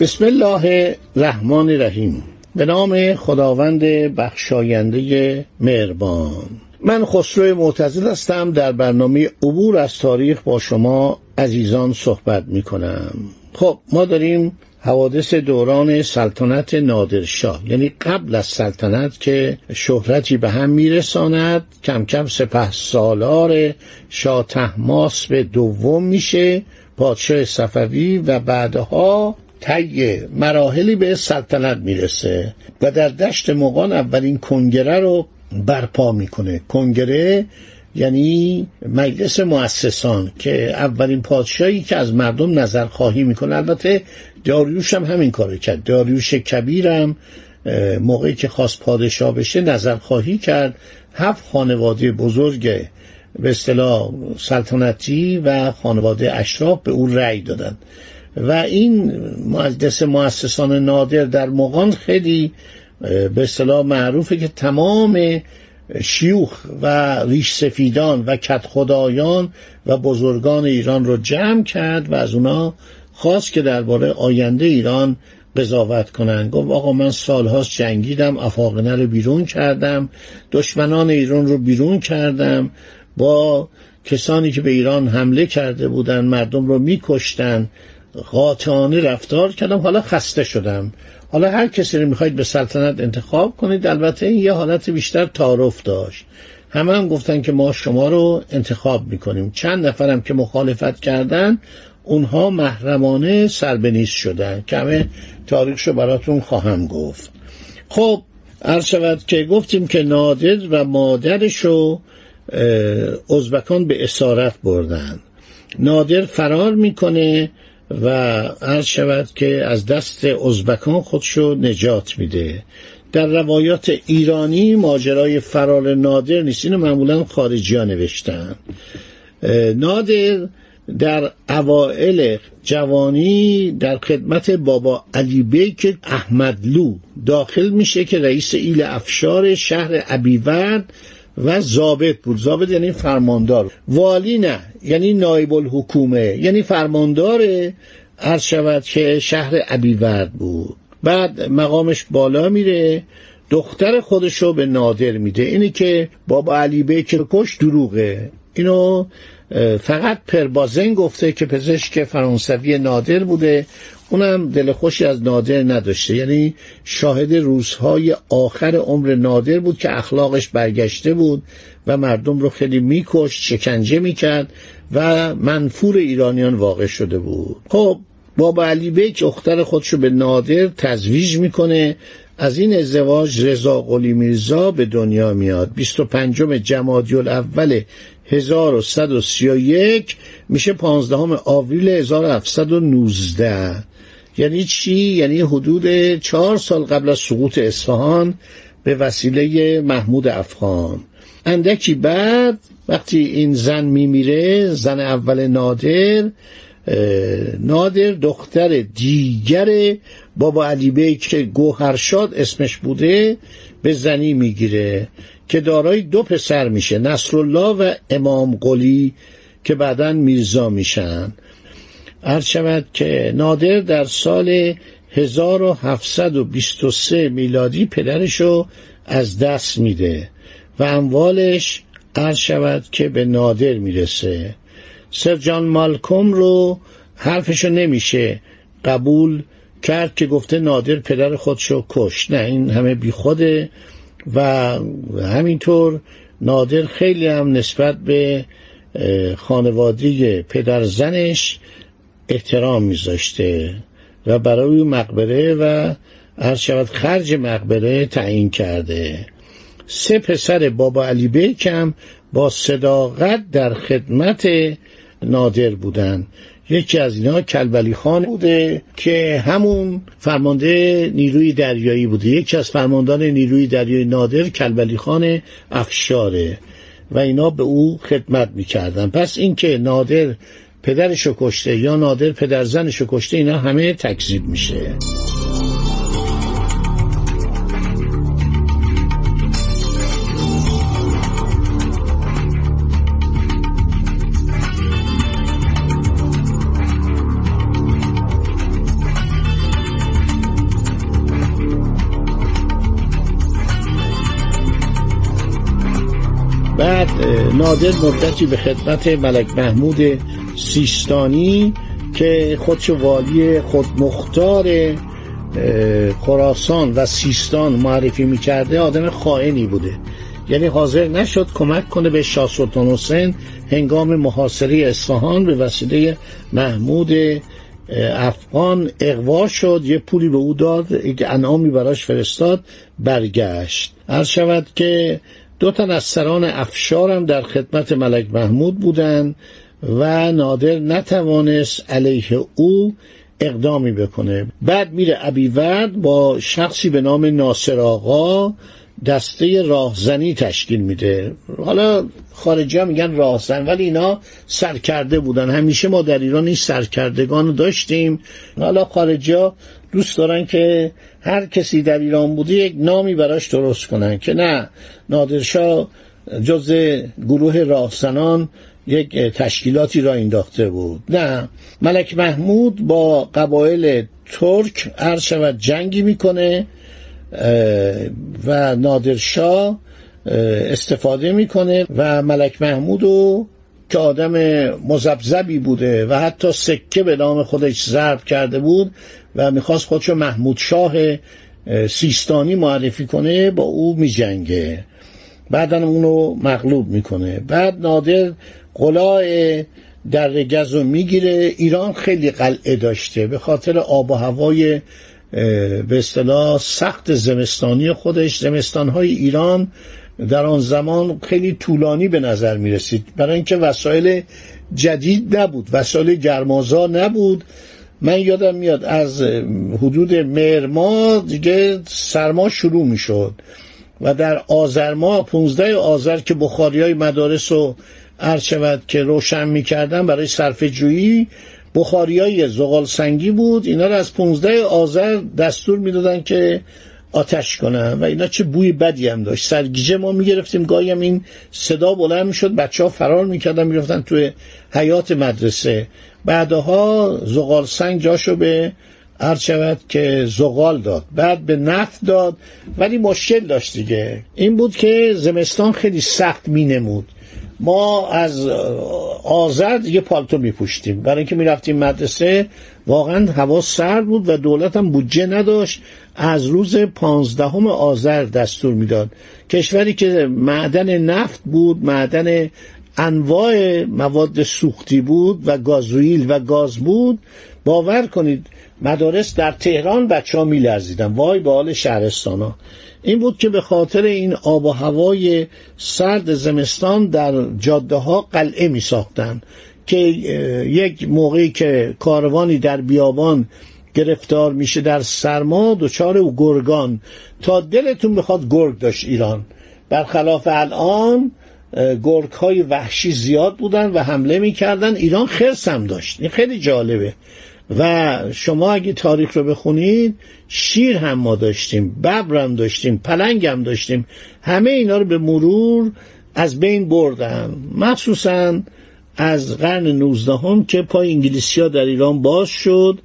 بسم الله الرحمن الرحیم. به نام خداوند بخشاینده مهربان. من خسرو معتزد هستم. در برنامه عبور از تاریخ با شما عزیزان صحبت می کنم خب ما داریم حوادث دوران سلطنت نادرشاه. یعنی قبل از سلطنت که شهرتی به هم میرساند کم کم سپه سالار شاه تحماس به دوم میشه پادشاه صفوی و بعدها طی مراحلی به سلطنت می‌رسه و در دشت مقان اولین کنگره رو برپا می‌کنه. کنگره یعنی مجلس مؤسسان که اولین پادشاهی که از مردم نظر خواهی می‌کنه. البته داریوش هم همین کارو کرد. داریوش کبیرم موقعی که خواست پادشاه بشه نظر خواهی کرد. هفت خانواده بزرگ به اصطلاح سلطنتی و خانواده اشراف به او رأی دادند و این مجلس مؤسسان نادر در مغان خیلی به اصطلاح معروفه که تمام شیوخ و ریش سفیدان و کت خدایان و بزرگان ایران رو جمع کرد و از اونا خواست که درباره آینده ایران قضاوت کنن. گفت آقا من سالهاست جنگیدم افاقنه رو بیرون کردم دشمنان ایران رو بیرون کردم. با کسانی که به ایران حمله کرده بودن مردم رو میکشتن. قاطعانه رفتار کردم. حالا خسته شدم. حالا هر کسی رو می‌خواید به سلطنت انتخاب کنید. البته این یه حالت بیشتر تعارف داشت. همه هم گفتن که ما شما رو انتخاب می‌کنیم. چند نفرم که مخالفت کردن اونها محرمانه سربنیز شدن. که همه تاریخشو براتون خواهم گفت. خب عرض شود که گفتیم که نادر و مادرشو ازبکان به اسارت بردن. نادر فرار می‌کنه. و عرض شود که از دست ازبکان خودشو نجات میده. در روایات ایرانی ماجرای فرار نادر نیست اینو معمولا خارجی ها نوشتن نادر در اوائل جوانی در خدمت بابا علی بیک احمدلو داخل میشه که رئیس ایل افشار شهر عبیورد و ضابط بود. ضابط یعنی فرماندار. والی نه یعنی نایب الحکومه. یعنی فرماندار عرض شود که شهر عبیورد بود. بعد مقامش بالا میره دختر خودشو به نادر میده. اینی که بابا علی بیک کش دروغه. اینو فقط پربازن گفته که پزشک فرانسوی نادر بوده. اونم دل خوشی از نادر نداشته. یعنی شاهد روزهای آخر عمر نادر بود که اخلاقش برگشته بود و مردم رو خیلی میکشت شکنجه می‌کرد و منفور ایرانیان واقع شده بود. خب بابا علی بیک اختر خودشو به نادر تزویج می‌کنه. از این ازدواج رضا قلی میرزا به دنیا میاد. 25 جمادی الاول 1131 میشه 15 آوریل 1719 یعنی چی؟ یعنی حدود چهار سال قبل از سقوط اصفهان به وسیله محمود افغان اندکی بعد وقتی این زن میمیره زن اول نادر نادر دختر دیگر بابا علی بیک که گوهرشاد اسمش بوده به زنی می‌گیره که دارای دو پسر میشه نصرالله و امام قلی که بعدا میرزا میشن عرض شود که نادر در سال 1723 میلادی پدرشو از دست میده و اموالش عرض شود که به نادر می‌رسه. سر جان مالکوم رو حرفشو نمیشه قبول کرد که گفته نادر پدر خودشو کش نه این همه بیخوده و همینطور نادر خیلی هم نسبت به خانواده پدر زنش احترام میذاشته و برای مقبره و هر شود خرج مقبره تعیین کرده. سه پسر بابا علی بیکم با صداقت در خدمت نادر بودن یکی از اینها کلبلی خان بوده که همون فرمانده نیروی دریایی بوده. یکی از فرماندان نیروی دریایی نادر کلبلی خان افشاره و اینا به او خدمت می‌کردن پس اینکه نادر پدرشو کشته یا نادر پدر زنشو کشته اینا همه تکذیب میشه. بعد نادر مدتی به خدمت ملک محمود سیستانی که خودش والی خودمختار خراسان و سیستان معرفی می‌کرده آدم خائنی بوده. یعنی حاضر نشد کمک کنه به شاه سلطان حسین هنگام محاصره اصفهان به وسیله محمود افغان اقوا شد. یه پولی به او داد یک انعامی براش فرستاد برگشت. عرض شود که دو تن از سران افشارم در خدمت ملک محمود بودند و نادر نتوانست علیه او اقدامی بکنه. بعد میره ابیورد با شخصی به نام ناصر آقا دسته راهزنی تشکیل میده. حالا خارجی ها میگن راهزن ولی اینا سرکرده بودن. همیشه ما در ایران این سرکردگان رو داشتیم. حالا خارجی ها دوست دارن که هر کسی در ایران بوده یک نامی براش درست کنن. که نه نادرشاه جز گروه راهزنان یک تشکیلاتی را انداخته بود. نه. ملک محمود با قبایل ترک عرض شود جنگی می‌کنه و نادرشاه استفاده می‌کنه و ملک محمود که آدم مزبزبی بوده و حتی سکه به نام خودش ضرب کرده بود و می‌خواست خودشو محمود شاه سیستانی معرفی کنه با او میجنگه. بعدا اونو مغلوب می‌کنه. بعد نادر قلاع در گز رو می‌گیره. ایران خیلی قلعه داشته. به خاطر آب و هوای به اصطلاح سخت زمستانی خودش. زمستانهای ایران در آن زمان خیلی طولانی به نظر می رسید برای اینکه وسایل جدید نبود. وسایل گرمازا نبود. من یادم میاد از حدود مرما دیگه سرما شروع می شد و در آذر ماه 15 آذر که بخاری های مدارس رو عرض شود که روشن می‌کردن برای صرف جویی بخاری های زغال سنگی بود. اینا رو از 15 آذر دستور می‌دادن که آتش کنن و اینا چه بوی بدی هم داشت. سرگیجه ما می‌گرفتیم گاهی هم این صدا بلند می‌شد بچه ها فرار می‌کردن می‌رفتن توی حیات مدرسه. بعدها زغال سنگ جاشو به عرض شود که زغال داد. بعد به نفت داد ولی مشکل داشت دیگه. این بود که زمستان خیلی سخت مینمود. ما از آذر دیگه پالتو میپوشتیم. برای اینکه می‌رفتیم مدرسه واقعا هوا سرد بود و دولت هم بودجه نداشت. از روز پانزدهم آذر دستور می‌داد. کشوری که معدن نفت بود معدن انواع مواد سوختی بود و گازوئیل و گاز بود. باور کنید مدارس در تهران بچه ها می لرزیدن وای به حال شهرستان ها این بود که به خاطر این آب و هوای سرد زمستان در جاده ها قلعه می ساختن که یک موقعی که کاروانی در بیابان گرفتار میشه در سرما دچار او گرگان. تا دلتون بخواد گرگ داشت ایران. برخلاف الان گرگ های وحشی زیاد بودن و حمله می‌کردن. ایران خرس هم داشت. این خیلی جالبه. و شما اگه تاریخ رو بخونید شیر هم ما داشتیم ببر هم داشتیم پلنگ هم داشتیم. همه اینا رو به مرور از بین بردن. مخصوصا از قرن نوزدهم که پای انگلیسی ها در ایران باز شد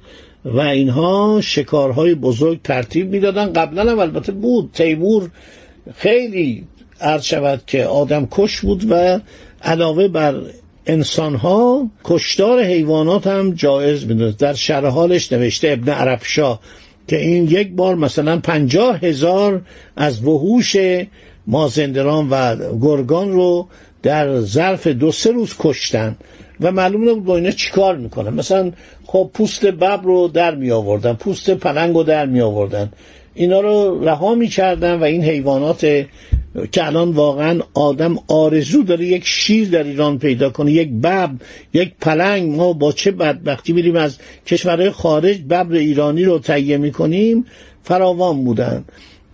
و اینها شکارهای بزرگ ترتیب می‌دادن. قبلا هم البته بود. تیمور خیلی عرض شود که آدم کش بود و علاوه بر انسان ها کشتار حیوانات هم جایز می‌دونست. در شرح حالش نوشته ابن عربشا که این یک بار مثلا پنجاه هزار از وحوش مازندران و گرگان رو در ظرف دو سه روز کشتن و معلوم نبود با اینا چیکار می‌کنن. مثلا خب پوست ببر رو در می آوردن پوست پلنگ رو در می آوردن اینا رو رها می‌کردن و این حیوانات که الان واقعا آدم آرزو داره یک شیر در ایران پیدا کنه یک ببر یک پلنگ. ما با چه بدبختی میریم؟ از کشورهای خارج ببر ایرانی رو تهیه می‌کنیم فراوان بودن.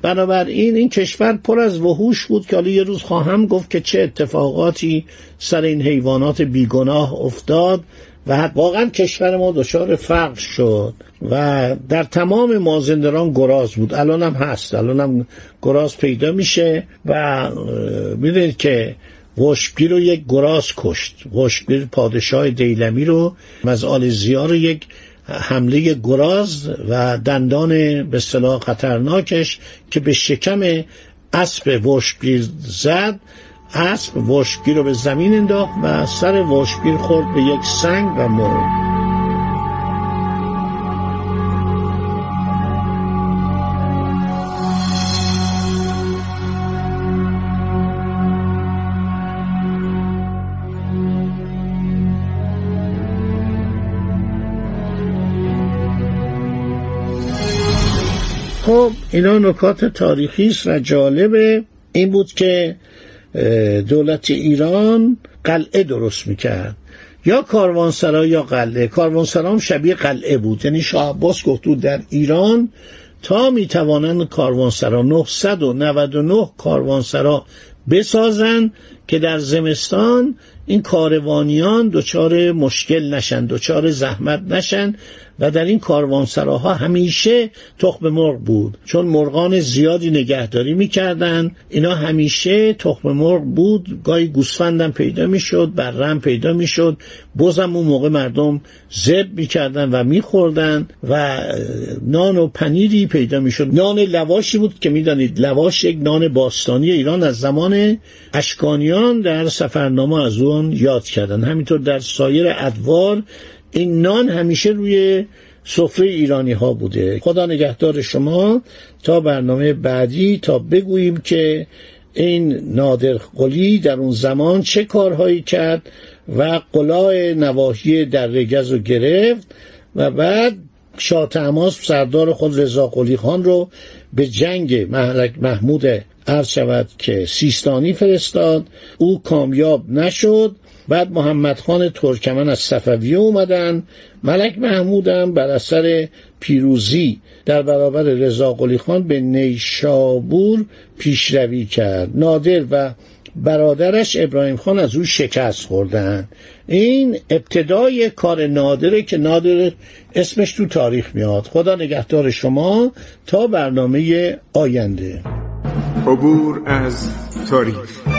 بنابراین این کشور پر از وحوش بود که حالا یه روز خواهم گفت که چه اتفاقاتی سر این حیوانات بیگناه افتاد و واقعا کشور ما دچار فقر شد و در تمام مازندران گراز بود. الان هم هست. الان هم گراز پیدا میشه و می‌دونید که وشگیر رو یک گراز کشت. وشگیر پادشاه دیلمی رو از آل زیار یک حمله گراز و دندان به صلاح خطرناکش که به شکم اسب وشگیر زد. اسب وشگیر رو به زمین انداخت و سر وشگیر خورد به یک سنگ و مرد. خب اینا نکات تاریخی است و جالبه. این بود که دولت ایران قلعه درست می‌کرد. یا کاروانسرا یا قلعه. کاروانسرا هم شبیه قلعه بود. یعنی شاه عباس گفت در ایران تا می‌توانند کاروانسرا 999 کاروانسرا بسازن که در زمستان این کاروانیان دچار مشکل نشن دچار زحمت نشن و در این کاروانسراها همیشه تخم مرغ بود. چون مرغان زیادی نگهداری می‌کردن اینا همیشه تخم مرغ بود گاهی گوسفندم پیدا می‌شد برم پیدا می‌شد. بازم اون موقع مردم زب می‌کردن و میخوردن و نان و پنیری پیدا می‌شد. نان لواشی بود که می‌دانید لواش یک نان باستانی ایران از زمان اشکانیان در سفرنامه از یاد کردن. همینطور در سایر ادوار این نان همیشه روی سفره ایرانی ها بوده. خدا نگهدار شما. تا برنامه بعدی تا بگوییم که این نادر قلی در اون زمان چه کارهایی کرد و قلای نواحی در رگز رو گرفت و بعد شاه تماس سردار خود رضا قلی خان رو به جنگ محمود عرض شود که سیستانی فرستاد او کامیاب نشد. بعد محمد خان ترکمن از صفویه اومدن. ملک محمودم بر اثر پیروزی در برابر رضا قلی خان به نیشابور پیشروی کرد. نادر و برادرش ابراهیم خان از او شکست خوردن. این ابتدای کار نادره که نادر اسمش تو تاریخ میاد. خدا نگهدار شما تا برنامه آینده. عبور از تاریخ.